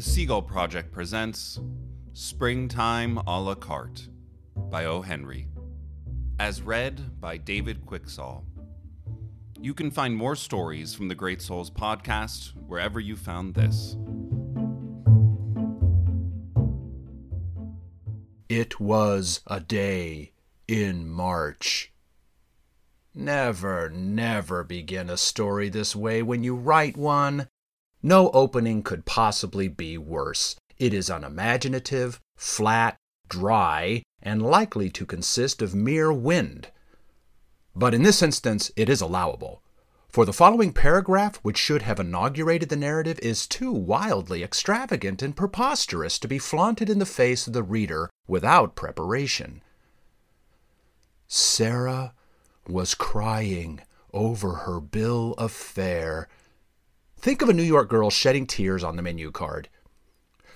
The Seagull Project presents Springtime a la carte by O. Henry, as read by David Quicksall. You can find more stories from the Great Souls podcast wherever you found this. It was a day in March. Never, never begin a story this way when you write one. No opening could possibly be worse. It is unimaginative, flat, dry, and likely to consist of mere wind. But in this instance, it is allowable. For the following paragraph, which should have inaugurated the narrative, is too wildly extravagant and preposterous to be flaunted in the face of the reader without preparation. Sarah was crying over her bill of fare. Think of a New York girl shedding tears on the menu card.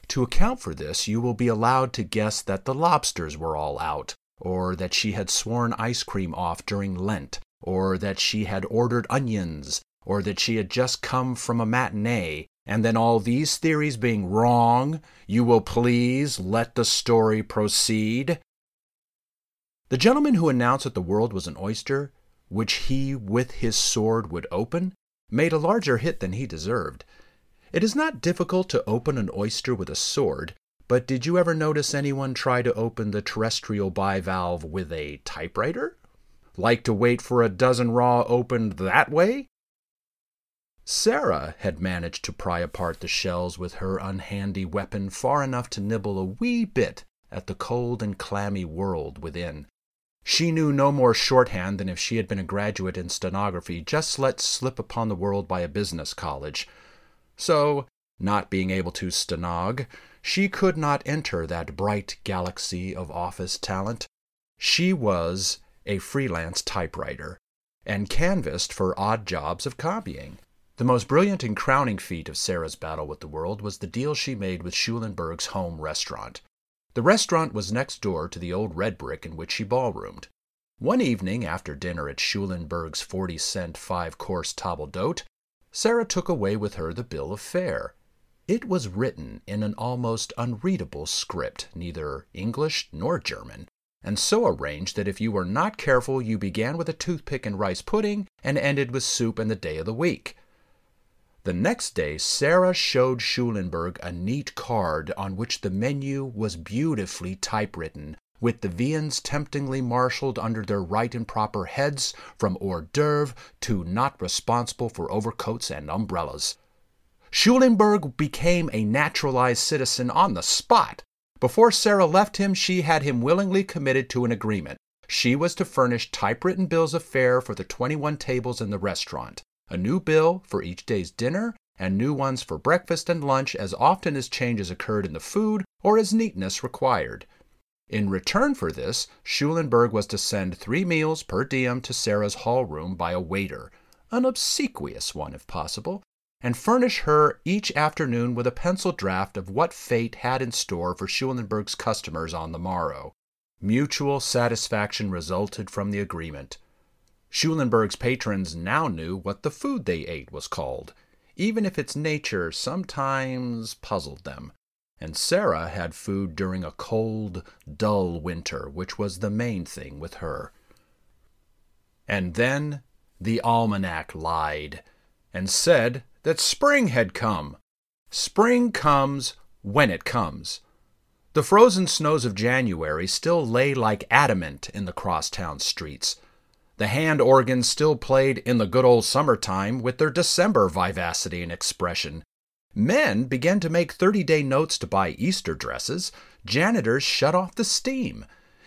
To account for this, you will be allowed to guess that the lobsters were all out, or that she had sworn ice cream off during Lent, or that she had ordered onions, or that she had just come from a matinee, and then all these theories being wrong, you will please let the story proceed. The gentleman who announced that the world was an oyster, which he with his sword would open, made a larger hit than he deserved. It is not difficult to open an oyster with a sword, but did you ever notice anyone try to open the terrestrial bivalve with a typewriter? Like to wait for a dozen raw opened that way? Sarah had managed to pry apart the shells with her unhandy weapon far enough to nibble a wee bit at the cold and clammy world within. She knew no more shorthand than if she had been a graduate in stenography just let slip upon the world by a business college. So, not being able to stenog, she could not enter that bright galaxy of office talent. She was a freelance typewriter, and canvassed for odd jobs of copying. The most brilliant and crowning feat of Sarah's battle with the world was the deal she made with Schulenberg's home restaurant. The restaurant was next door to the old red brick in which she ballroomed. One evening, after dinner at Schulenberg's forty cent five course table d'hote, Sarah took away with her the bill of fare. It was written in an almost unreadable script, neither English nor German, and so arranged that if you were not careful, you began with a toothpick and rice pudding and ended with soup and the day of the week. The next day, Sarah showed Schulenberg a neat card on which the menu was beautifully typewritten, with the viands temptingly marshaled under their right and proper heads, from hors d'oeuvre to not responsible for overcoats and umbrellas. Schulenberg became a naturalized citizen on the spot. Before Sarah left him, she had him willingly committed to an agreement. She was to furnish typewritten bills of fare for the 21 tables in the restaurant, a new bill for each day's dinner, and new ones for breakfast and lunch as often as changes occurred in the food or as neatness required. In return for this, Schulenberg was to send three meals per diem to Sarah's hall room by a waiter, an obsequious one if possible, and furnish her each afternoon with a pencil draft of what fate had in store for Schulenberg's customers on the morrow. Mutual satisfaction resulted from the agreement. Schulenberg's patrons now knew what the food they ate was called, even if its nature sometimes puzzled them. And Sarah had food during a cold, dull winter, which was the main thing with her. And then the almanac lied and said that spring had come. Spring comes when it comes. The frozen snows of January still lay like adamant in the crosstown streets. The hand organs still played in the good old summertime with their December vivacity and expression. Men began to make 30 day notes to buy Easter dresses. Janitors shut off the steam.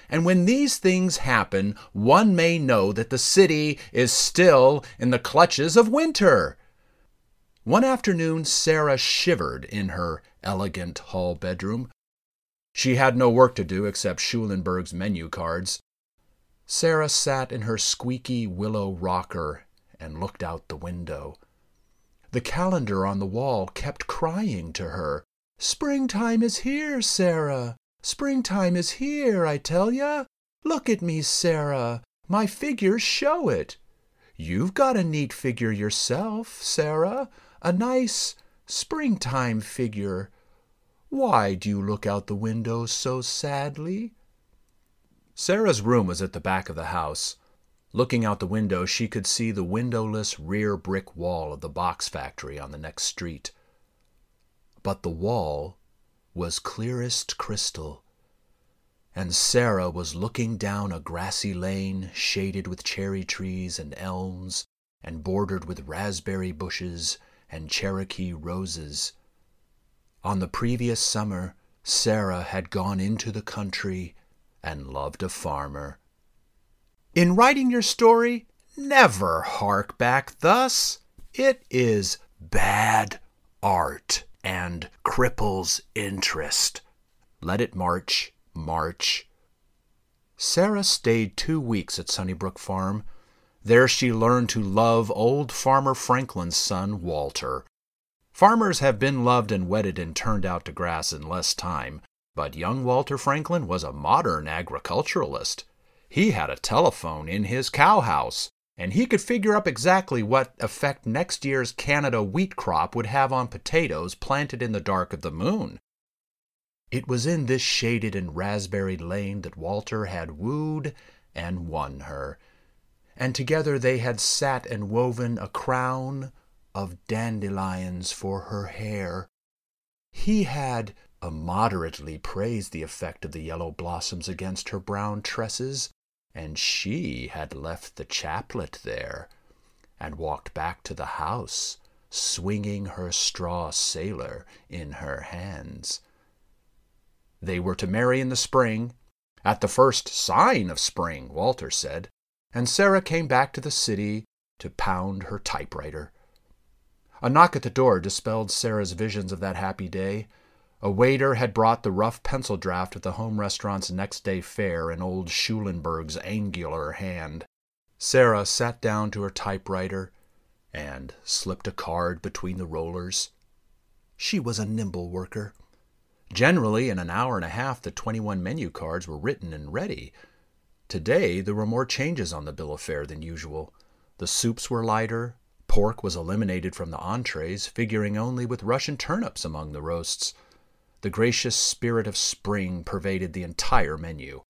And when these things happen, one may know that the city is still in the clutches of winter. One afternoon, Sarah shivered in her elegant hall bedroom. She had no work to do except Schulenberg's menu cards. Sarah sat in her squeaky willow rocker and looked out the window. The calendar on the wall kept crying to her, Springtime is here, Sarah. Springtime is here, I tell ya. Look at me, Sarah. My figures show it. You've got a neat figure yourself, Sarah a nice springtime figure. Why do you look out the window so sadly? Sarah's room was at the back of the house. Looking out the window, she could see the windowless rear brick wall of the box factory on the next street. But the wall was clearest crystal, and Sarah was looking down a grassy lane shaded with cherry trees and elms and bordered with raspberry bushes and Cherokee roses. On the previous summer, Sarah had gone into the country and loved a farmer. In writing your story, never hark back thus. It is bad art and cripples interest. Let it march, march. Sarah stayed two weeks at Sunnybrook Farm. There she learned to love old Farmer Franklin's son, Walter. Farmers have been loved and wedded and turned out to grass in less time, but young Walter Franklin was a modern agriculturalist. He had a telephone in his cowhouse, and he could figure up exactly what effect next year's Canada wheat crop would have on potatoes planted in the dark of the moon. It was in this shaded and raspberry lane that Walter had wooed and won her, and together they had sat and woven a crown of dandelions for her hair. He had immoderately praised the effect of the yellow blossoms against her brown tresses, and she had left the chaplet there and walked back to the house, swinging her straw sailor in her hands. They were to marry in the spring, at the first sign of spring, Walter said, and Sarah came back to the city to pound her typewriter. A knock at the door dispelled Sarah's visions of that happy day. A waiter had brought the rough pencil draft of the home restaurant's next day fare in old Schulenberg's angular hand. Sarah sat down to her typewriter and slipped a card between the rollers. She was a nimble worker. Generally, in an hour and a half, the 21 menu cards were written and ready. Today, there were more changes on the bill of fare than usual. The soups were lighter, pork was eliminated from the entrees, figuring only with Russian turnips among the roasts. The gracious spirit of spring pervaded the entire menu.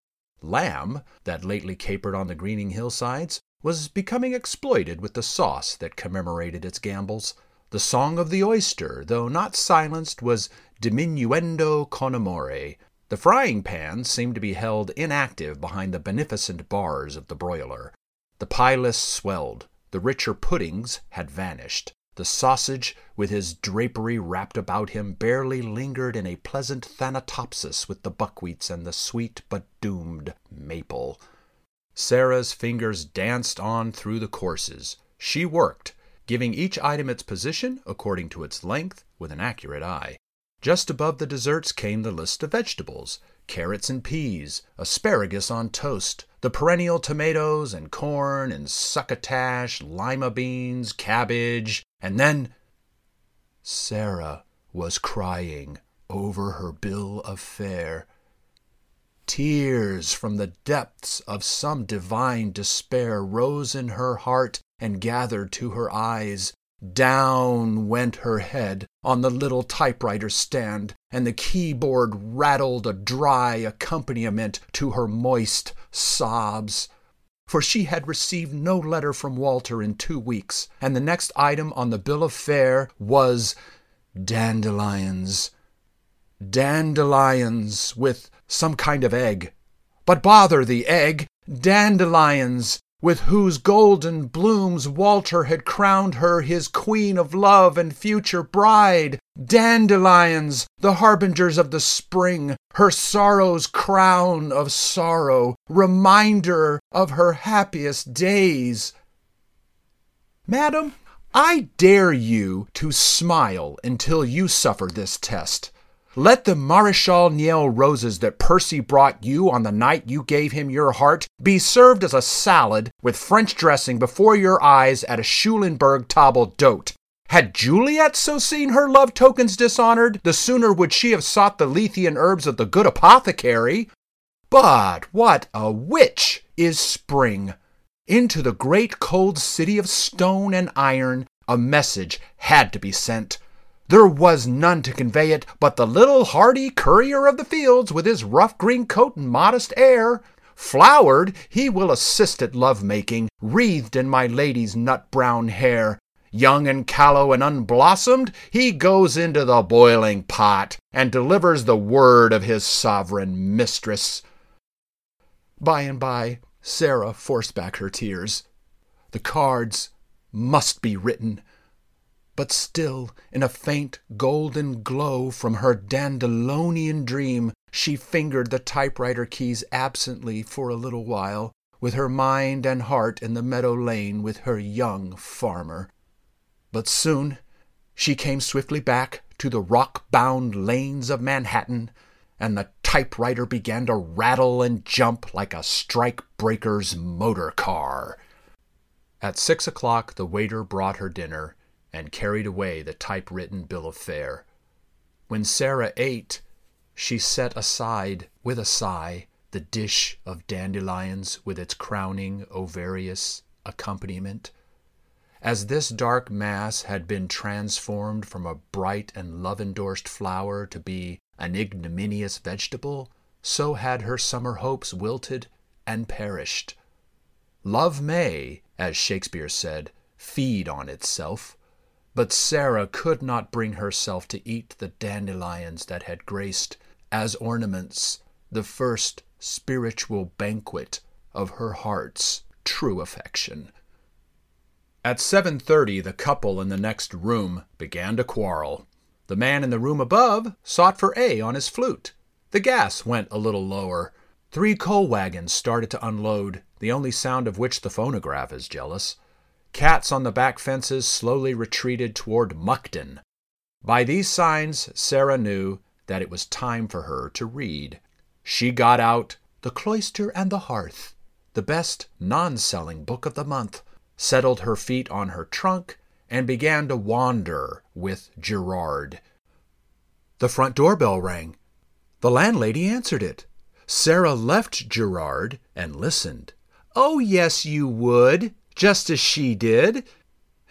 Lamb, that lately capered on the greening hillsides, was becoming exploited with the sauce that commemorated its gambols. The song of the oyster, though not silenced, was diminuendo con amore. The frying pan seemed to be held inactive behind the beneficent bars of the broiler. The pie list swelled. The richer puddings had vanished. The sausage, with his drapery wrapped about him, barely lingered in a pleasant thanatopsis with the buckwheats and the sweet but doomed maple. Sarah's fingers danced on through the courses. She worked, giving each item its position according to its length with an accurate eye. Just above the desserts came the list of vegetables carrots and peas, asparagus on toast, the perennial tomatoes and corn and succotash, lima beans, cabbage, and then Sarah was crying over her bill of fare. Tears from the depths of some divine despair rose in her heart and gathered to her eyes. Down went her head on the little typewriter stand, and the keyboard rattled a dry accompaniment to her moist sobs. For she had received no letter from Walter in two weeks, and the next item on the bill of fare was dandelions. Dandelions with some kind of egg. But bother the egg! Dandelions! With whose golden blooms Walter had crowned her his queen of love and future bride. Dandelions, the harbingers of the spring, her sorrow's crown of sorrow, reminder of her happiest days. Madam, I dare you to smile until you suffer this test. Let the Maréchal Niel roses that Percy brought you on the night you gave him your heart be served as a salad with French dressing before your eyes at a Schulenberg table d'hote. Had Juliet so seen her love tokens dishonored, the sooner would she have sought the Lethean herbs of the good apothecary. But what a witch is spring! Into the great cold city of stone and iron a message had to be sent There was none to convey it but the little hardy courier of the fields, with his rough green coat and modest air. Flowered, he will assist at love making, wreathed in my lady's nut brown hair. Young and callow and unblossomed, he goes into the boiling pot and delivers the word of his sovereign mistress. By and by, Sarah forced back her tears. The cards must be written. But still, in a faint golden glow from her dandelionian dream, she fingered the typewriter keys absently for a little while, with her mind and heart in the meadow lane with her young farmer. But soon she came swiftly back to the rock bound lanes of Manhattan, and the typewriter began to rattle and jump like a strike breaker's motor car. At six o'clock, the waiter brought her dinner and carried away the typewritten bill of fare. When Sarah ate, she set aside, with a sigh, the dish of dandelions with its crowning ovarious accompaniment. As this dark mass had been transformed from a bright and love endorsed flower to be an ignominious vegetable, so had her summer hopes wilted and perished. Love may, as Shakespeare said, feed on itself, but Sarah could not bring herself to eat the dandelions that had graced, as ornaments, the first spiritual banquet of her heart's true affection. At 7:30 the couple in the next room began to quarrel. The man in the room above sought for A on his flute. The gas went a little lower. Three coal wagons started to unload, the only sound of which the phonograph is jealous. Cats on the back fences slowly retreated toward Mukden. By these signs, Sarah knew that it was time for her to read. She got out The Cloister and the Hearth, the best non selling book of the month, settled her feet on her trunk, and began to wander with Gerard. The front doorbell rang. The landlady answered it. Sarah left Gerard and listened. Oh, yes, you would, just as she did.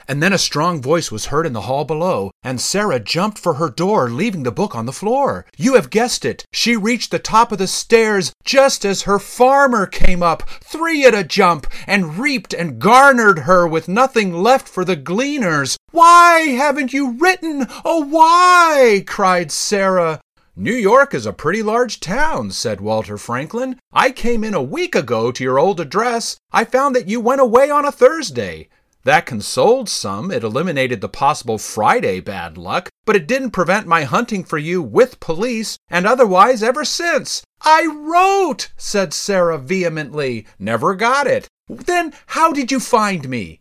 And then a strong voice was heard in the hall below, and Sarah jumped for her door, leaving the book on the floor. You have guessed it. She reached the top of the stairs just as her farmer came up, three at a jump, and reaped and garnered her with nothing left for the gleaners. Why haven't you written? Oh, why? cried Sarah. New York is a pretty large town, said Walter Franklin. I came in a week ago to your old address. I found that you went away on a Thursday. That consoled some. It eliminated the possible Friday bad luck, but it didn't prevent my hunting for you with police and otherwise ever since. I wrote, said Sarah vehemently. Never got it. Then how did you find me?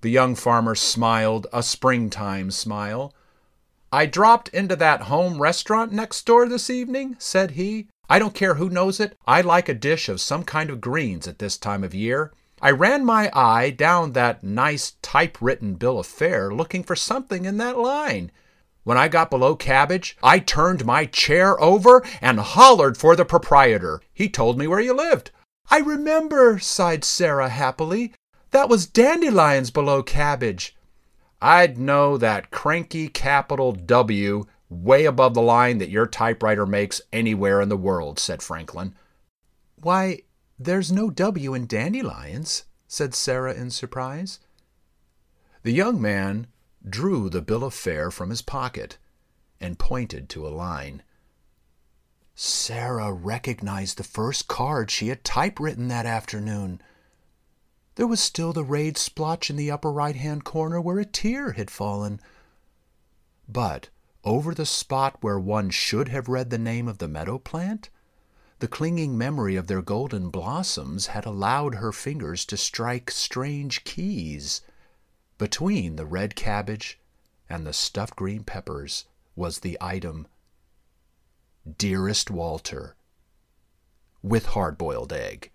The young farmer smiled, a springtime smile. I dropped into that home restaurant next door this evening, said he. I don't care who knows it. I like a dish of some kind of greens at this time of year. I ran my eye down that nice typewritten bill of fare looking for something in that line. When I got below cabbage, I turned my chair over and hollered for the proprietor. He told me where you lived. I remember, sighed Sarah happily. That was dandelions below cabbage. I'd know that cranky capital W way above the line that your typewriter makes anywhere in the world, said Franklin. Why, there's no W in dandelions, said Sarah in surprise. The young man drew the bill of fare from his pocket and pointed to a line. Sarah recognized the first card she had typewritten that afternoon. There was still the rayed splotch in the upper right hand corner where a tear had fallen. But over the spot where one should have read the name of the meadow plant, the clinging memory of their golden blossoms had allowed her fingers to strike strange keys. Between the red cabbage and the stuffed green peppers was the item Dearest Walter, with hard boiled egg.